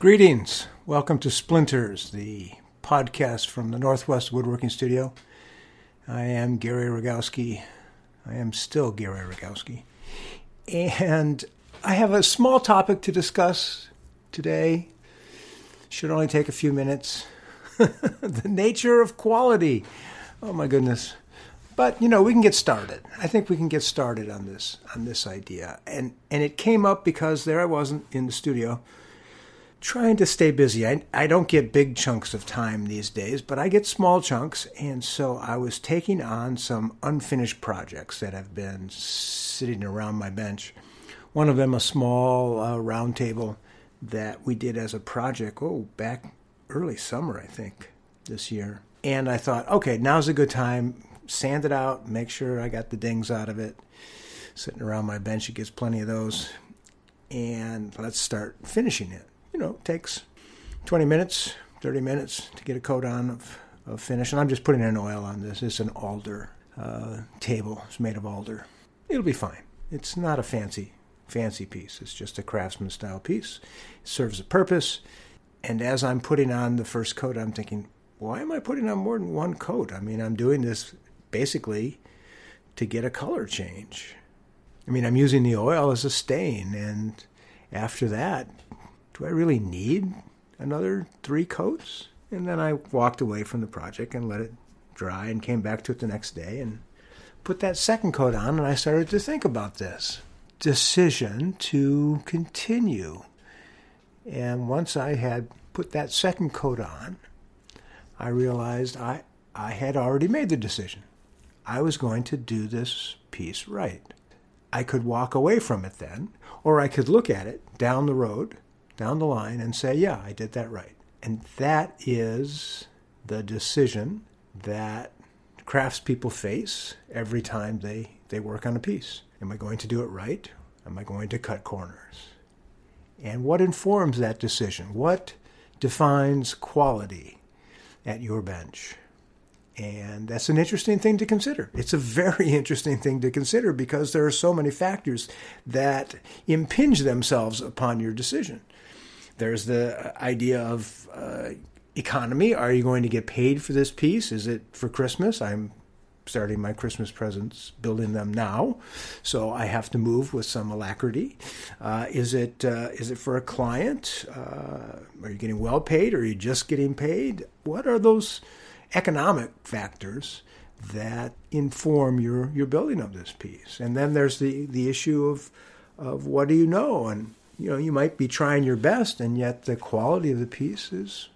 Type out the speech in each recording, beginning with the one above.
Greetings. Welcome to Splinters, the podcast from the Northwest Woodworking Studio. I am Gary Rogowski. I am still Gary Rogowski. And I have a small topic to discuss today. Should only take a few minutes. the nature of quality. Oh my goodness. But you know, we can get started. I think we can get started on this on this idea. And and it came up because there I wasn't in the studio trying to stay busy. I, I don't get big chunks of time these days, but I get small chunks. And so I was taking on some unfinished projects that have been sitting around my bench. One of them, a small uh, round table that we did as a project, oh, back early summer, I think, this year. And I thought, okay, now's a good time. Sand it out, make sure I got the dings out of it. Sitting around my bench, it gets plenty of those. And let's start finishing it you know, takes 20 minutes, 30 minutes to get a coat on of, of finish. And I'm just putting an oil on this. It's an alder uh, table. It's made of alder. It'll be fine. It's not a fancy, fancy piece. It's just a craftsman style piece. It serves a purpose. And as I'm putting on the first coat, I'm thinking, why am I putting on more than one coat? I mean, I'm doing this basically to get a color change. I mean, I'm using the oil as a stain, and after that, do I really need another three coats? And then I walked away from the project and let it dry and came back to it the next day and put that second coat on. And I started to think about this decision to continue. And once I had put that second coat on, I realized I, I had already made the decision. I was going to do this piece right. I could walk away from it then, or I could look at it down the road down the line and say, yeah, I did that right. And that is the decision that craftspeople face every time they, they work on a piece. Am I going to do it right? Am I going to cut corners? And what informs that decision? What defines quality at your bench? And that's an interesting thing to consider. It's a very interesting thing to consider because there are so many factors that impinge themselves upon your decision. There's the idea of uh, economy. Are you going to get paid for this piece? Is it for Christmas? I'm starting my Christmas presents, building them now, so I have to move with some alacrity. Uh, is it uh, is it for a client? Uh, are you getting well paid? Or are you just getting paid? What are those economic factors that inform your your building of this piece? And then there's the the issue of of what do you know and you know, you might be trying your best, and yet the quality of the piece is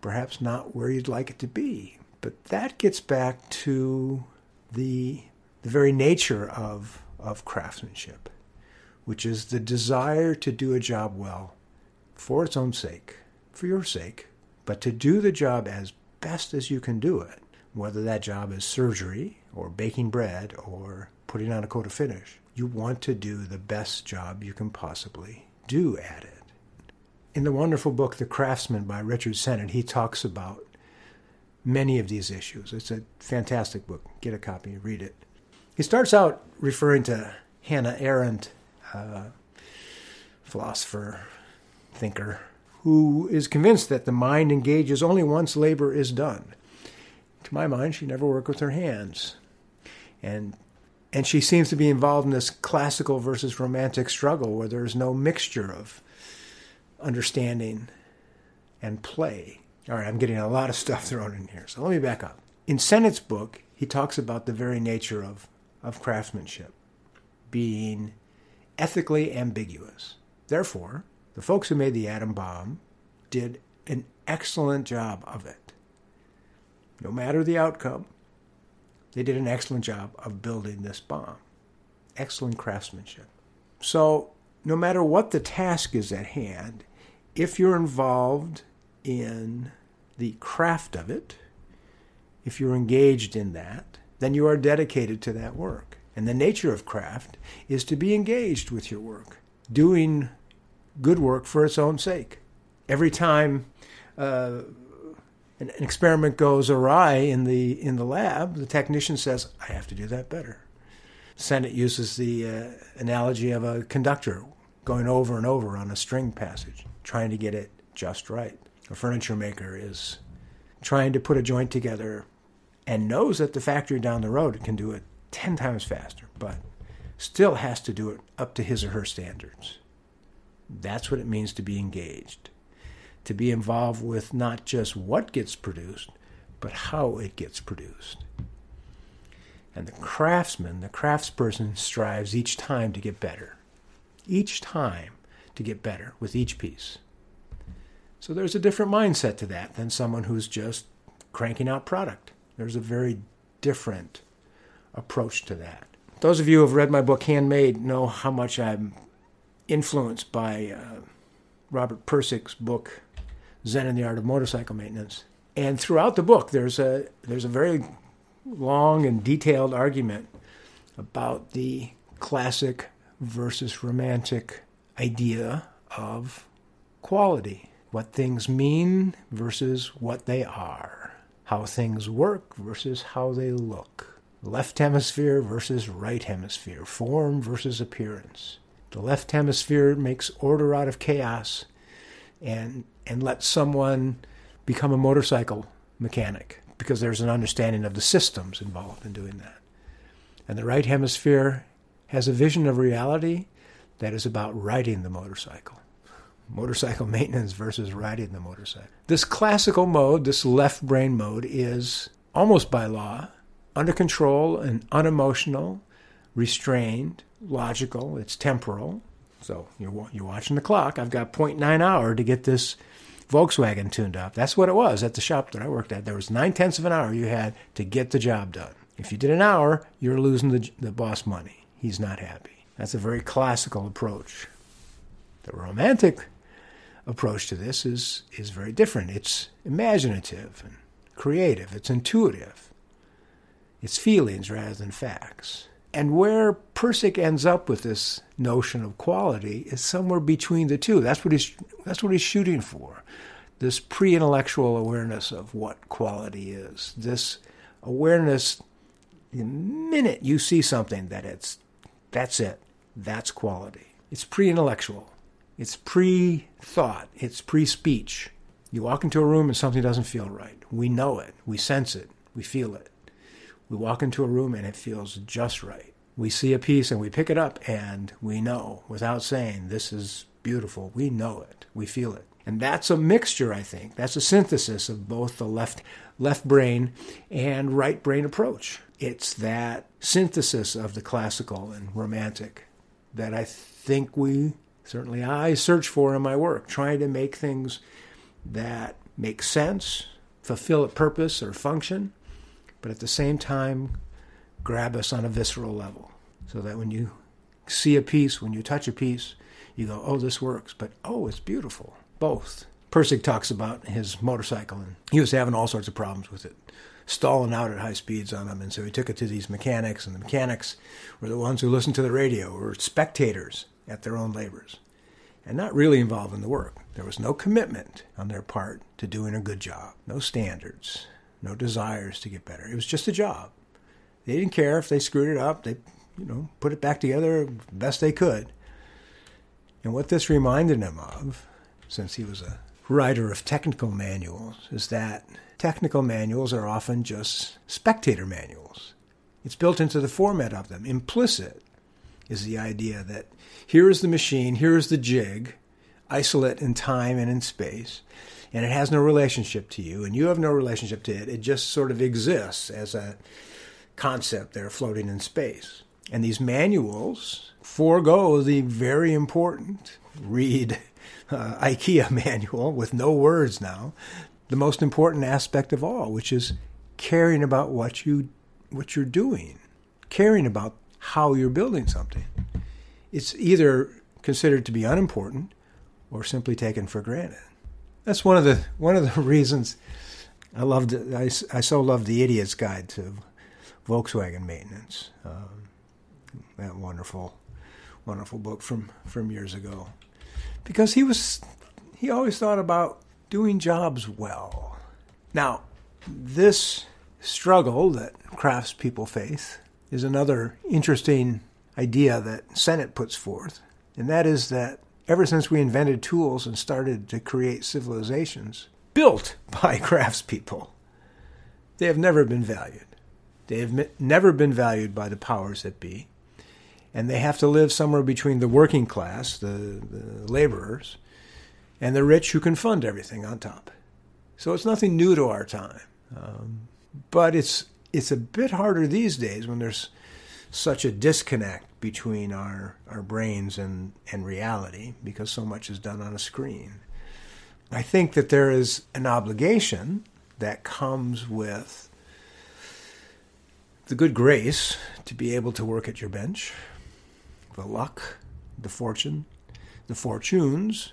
perhaps not where you'd like it to be. But that gets back to the the very nature of of craftsmanship, which is the desire to do a job well for its own sake, for your sake, but to do the job as best as you can do it, whether that job is surgery or baking bread or putting on a coat of finish you want to do the best job you can possibly do at it. In the wonderful book, The Craftsman by Richard Sennett, he talks about many of these issues. It's a fantastic book. Get a copy read it. He starts out referring to Hannah Arendt, uh, philosopher, thinker, who is convinced that the mind engages only once labor is done. To my mind, she never worked with her hands. And and she seems to be involved in this classical versus romantic struggle where there's no mixture of understanding and play. All right, I'm getting a lot of stuff thrown in here, so let me back up. In Sennett's book, he talks about the very nature of, of craftsmanship being ethically ambiguous. Therefore, the folks who made the atom bomb did an excellent job of it. No matter the outcome, they did an excellent job of building this bomb. Excellent craftsmanship. So, no matter what the task is at hand, if you're involved in the craft of it, if you're engaged in that, then you are dedicated to that work. And the nature of craft is to be engaged with your work, doing good work for its own sake. Every time uh, an, an experiment goes awry in the in the lab, the technician says, "I have to do that better." Sennett uses the uh, analogy of a conductor going over and over on a string passage, trying to get it just right. A furniture maker is trying to put a joint together and knows that the factory down the road can do it 10 times faster, but still has to do it up to his or her standards. That's what it means to be engaged, to be involved with not just what gets produced, but how it gets produced. And the craftsman, the craftsperson, strives each time to get better. Each time to get better with each piece. So there's a different mindset to that than someone who's just cranking out product. There's a very different approach to that. Those of you who have read my book Handmade know how much I'm influenced by uh, Robert Pirsig's book Zen and the Art of Motorcycle Maintenance. And throughout the book, there's a there's a very long and detailed argument about the classic versus romantic idea of quality, what things mean versus what they are, how things work versus how they look, left hemisphere versus right hemisphere, form versus appearance. The left hemisphere makes order out of chaos and and let someone become a motorcycle mechanic because there's an understanding of the systems involved in doing that. And the right hemisphere has a vision of reality that is about riding the motorcycle. Motorcycle maintenance versus riding the motorcycle. This classical mode, this left brain mode, is almost by law under control and unemotional, restrained, logical, it's temporal. So you're, you're watching the clock. I've got 0.9 hour to get this Volkswagen tuned up. That's what it was at the shop that I worked at. There was nine tenths of an hour you had to get the job done. If you did an hour, you're losing the, the boss money. He's not happy. That's a very classical approach. The romantic approach to this is, is very different. It's imaginative and creative, it's intuitive, it's feelings rather than facts. And where Pirsig ends up with this notion of quality is somewhere between the two. That's what he's that's what he's shooting for. This pre-intellectual awareness of what quality is. This awareness the minute you see something that it's that's it. That's quality. It's pre-intellectual. It's pre-thought. It's pre-speech. You walk into a room and something doesn't feel right. We know it. We sense it. We feel it. We walk into a room and it feels just right. We see a piece and we pick it up and we know without saying, this is beautiful. We know it. We feel it. And that's a mixture, I think. That's a synthesis of both the left, left brain and right brain approach. It's that synthesis of the classical and romantic that I think we, certainly I, search for in my work, trying to make things that make sense, fulfill a purpose or function, but at the same time grab us on a visceral level. So that when you see a piece, when you touch a piece, you go, oh, this works, but oh, it's beautiful. Both. Pirsig talks about his motorcycle, and he was having all sorts of problems with it, stalling out at high speeds on them. And so he took it to these mechanics, and the mechanics were the ones who listened to the radio, were spectators at their own labors, and not really involved in the work. There was no commitment on their part to doing a good job, no standards, no desires to get better. It was just a job. They didn't care if they screwed it up. They, you know, put it back together best they could. And what this reminded him of, since he was a writer of technical manuals, is that technical manuals are often just spectator manuals. It's built into the format of them. Implicit is the idea that here is the machine, here is the jig, isolate in time and in space and it has no relationship to you, and you have no relationship to it. It just sort of exists as a concept there floating in space. And these manuals forego the very important read uh, IKEA manual with no words now, the most important aspect of all, which is caring about what you what you're doing, caring about how you're building something. It's either considered to be unimportant or simply taken for granted. That's one of the one of the reasons I loved I, I so loved the Idiot's Guide to Volkswagen Maintenance. Um, that wonderful, wonderful book from from years ago, because he was he always thought about doing jobs well. Now, this struggle that craftspeople face is another interesting idea that Sennett puts forth, and that is that ever since we invented tools and started to create civilizations built by craftspeople, they have never been valued. They have never been valued by the powers that be. And they have to live somewhere between the working class, the, the laborers, and the rich who can fund everything on top. So it's nothing new to our time. Um, but it's it's a bit harder these days when there's such a disconnect between our, our brains and, and reality because so much is done on a screen. I think that there is an obligation that comes with the good grace to be able to work at your bench, the luck, the fortune, the fortunes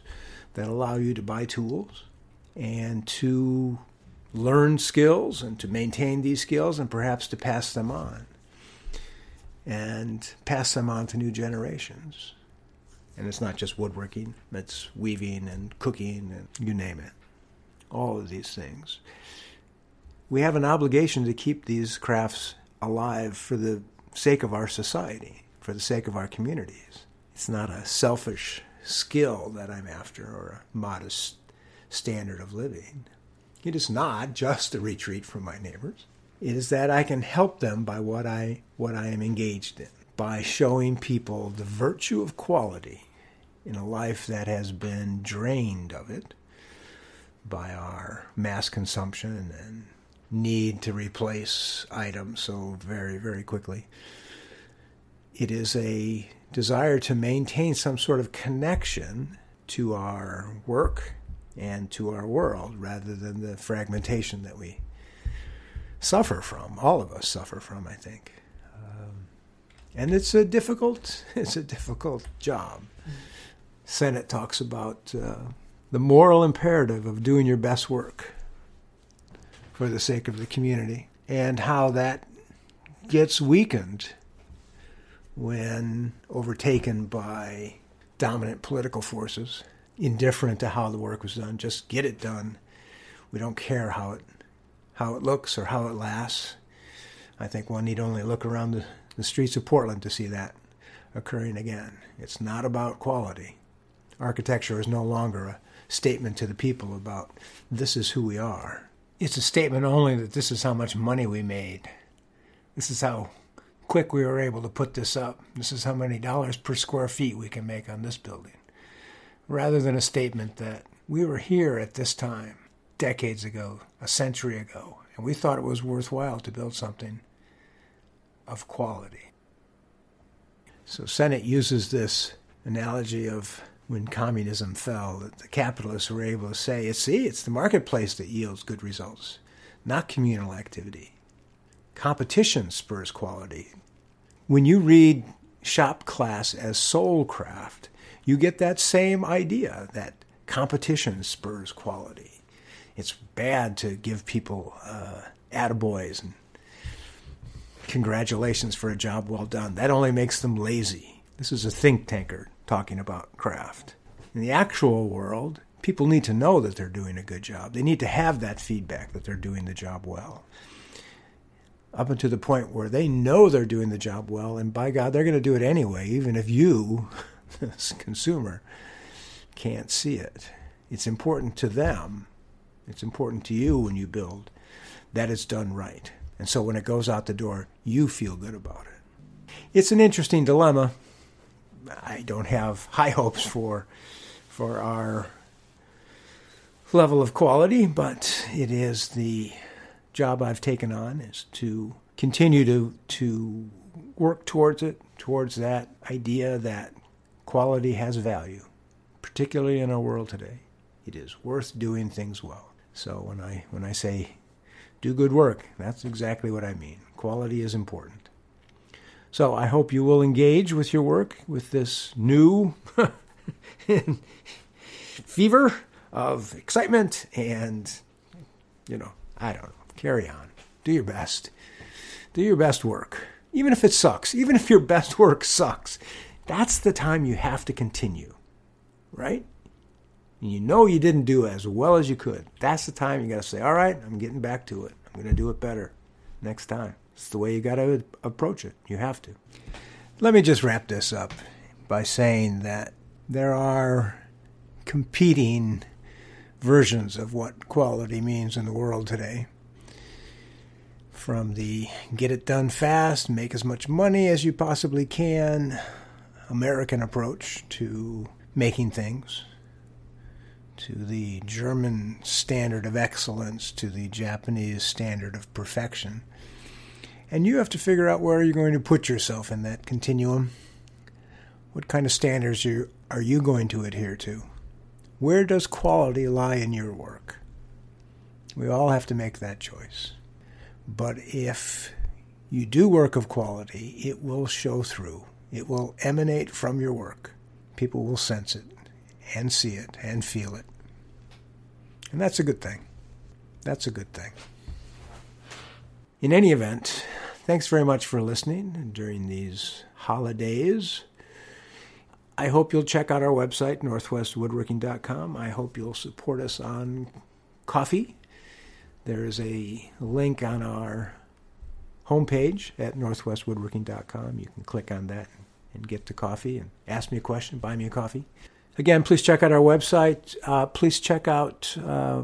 that allow you to buy tools and to learn skills and to maintain these skills and perhaps to pass them on and pass them on to new generations. And it's not just woodworking, it's weaving and cooking and you name it. All of these things. We have an obligation to keep these crafts alive for the sake of our society, for the sake of our communities. It's not a selfish skill that I'm after or a modest standard of living. It is not just a retreat from my neighbors. It is that I can help them by what I what I am engaged in, by showing people the virtue of quality in a life that has been drained of it by our mass consumption and need to replace items so very, very quickly. It is a desire to maintain some sort of connection to our work and to our world rather than the fragmentation that we suffer from. All of us suffer from, I think. And it's a difficult, it's a difficult job. Sennett talks about uh, the moral imperative of doing your best work for the sake of the community and how that gets weakened when overtaken by dominant political forces indifferent to how the work was done. Just get it done. We don't care how it how it looks or how it lasts. I think one need only look around the, the streets of Portland to see that occurring again. It's not about quality. Architecture is no longer a statement to the people about this is who we are. It's a statement only that this is how much money we made. This is how quick we were able to put this up. This is how many dollars per square feet we can make on this building rather than a statement that we were here at this time, decades ago, a century ago, and we thought it was worthwhile to build something of quality. So Sennett uses this analogy of when communism fell, that the capitalists were able to say, see, it's the marketplace that yields good results, not communal activity. Competition spurs quality. When you read shop class as soul craft, you get that same idea that competition spurs quality. It's bad to give people uh, attaboys and congratulations for a job well done. That only makes them lazy. This is a think tanker talking about craft. In the actual world, people need to know that they're doing a good job. They need to have that feedback that they're doing the job well. Up until the point where they know they're doing the job well, and by God, they're going to do it anyway, even if you this consumer can't see it. It's important to them, it's important to you when you build that it's done right. And so when it goes out the door, you feel good about it. It's an interesting dilemma. I don't have high hopes for for our level of quality, but it is the job I've taken on is to continue to to work towards it, towards that idea that Quality has value, particularly in our world today. It is worth doing things well. So when I when I say do good work, that's exactly what I mean. Quality is important. So I hope you will engage with your work with this new fever of excitement and you know, I don't know, carry on. Do your best. Do your best work. Even if it sucks, even if your best work sucks, that's the time you have to continue, right? And you know you didn't do as well as you could. That's the time you got to say, all right, I'm getting back to it. I'm going to do it better next time. It's the way you got to approach it. You have to. Let me just wrap this up by saying that there are competing versions of what quality means in the world today. From the get it done fast, make as much money as you possibly can American approach to making things, to the German standard of excellence, to the Japanese standard of perfection. And you have to figure out where you're going to put yourself in that continuum. What kind of standards are you going to adhere to? Where does quality lie in your work? We all have to make that choice. But if you do work of quality, it will show through. It will emanate from your work. People will sense it and see it and feel it. And that's a good thing. That's a good thing. In any event, thanks very much for listening during these holidays. I hope you'll check out our website, northwestwoodworking.com. I hope you'll support us on Ko-fi. There is a link on our homepage at northwestwoodworking.com. You can click on that and get to Ko-fi and ask me a question, buy me a coffee. Again, please check out our website. Uh, please check out uh,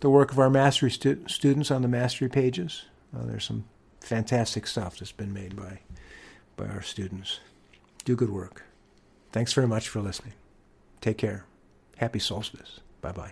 the work of our mastery stu- students on the mastery pages. Uh, there's some fantastic stuff that's been made by by our students. Do good work. Thanks very much for listening. Take care. Happy solstice. Bye bye.